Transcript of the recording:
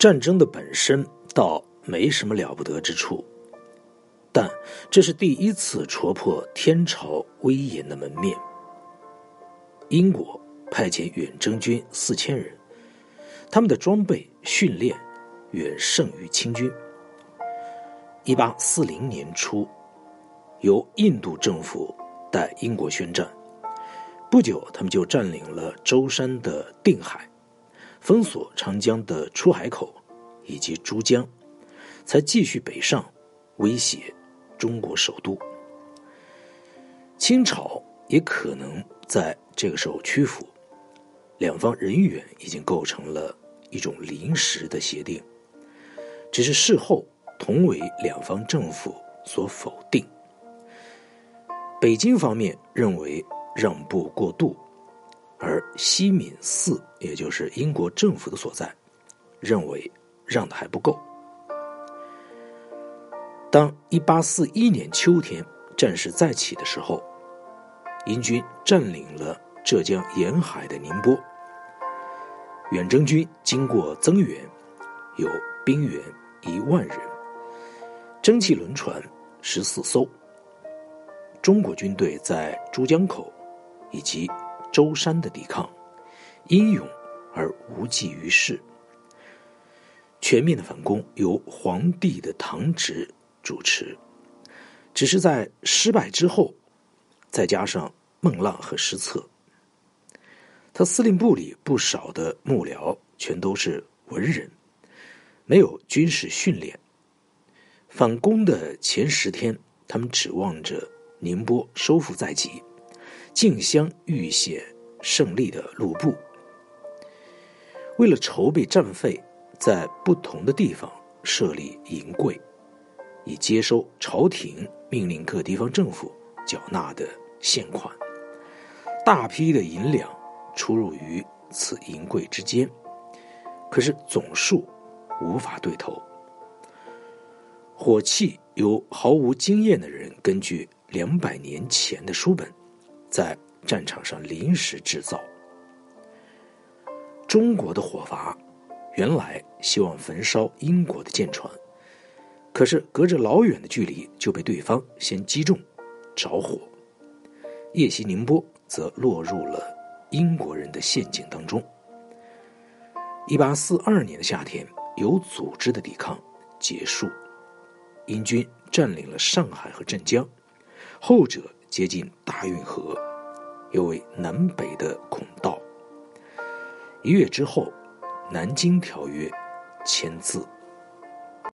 战争的本身倒没什么了不得之处，但这是第一次戳破天朝威严的门面。英国派遣远征军四千人，他们的装备训练远胜于清军。一八四零年初，由印度政府带英国宣战，不久他们就占领了舟山的定海。封锁长江的出海口，以及珠江，才继续北上，威胁中国首都。清朝也可能在这个时候屈服，两方人员已经构成了一种临时的协定，只是事后同为两方政府所否定。北京方面认为让步过度。而西敏寺，也就是英国政府的所在，认为让的还不够。当1841年秋天战事再起的时候，英军占领了浙江沿海的宁波。远征军经过增援，有兵员一万人，蒸汽轮船十四艘。中国军队在珠江口以及。舟山的抵抗，英勇而无济于事。全面的反攻由皇帝的堂侄主持，只是在失败之后，再加上孟浪和失策。他司令部里不少的幕僚全都是文人，没有军事训练。反攻的前十天，他们指望着宁波收复在即。竞相预显胜利的路布，为了筹备战费，在不同的地方设立银柜，以接收朝廷命令各地方政府缴纳的现款。大批的银两出入于此银柜之间，可是总数无法对头。火器由毫无经验的人根据两百年前的书本。在战场上临时制造。中国的火阀原来希望焚烧英国的舰船，可是隔着老远的距离就被对方先击中，着火。夜袭宁波则落入了英国人的陷阱当中。一八四二年的夏天，有组织的抵抗结束，英军占领了上海和镇江，后者。接近大运河，又为南北的孔道。一月之后，《南京条约》签字。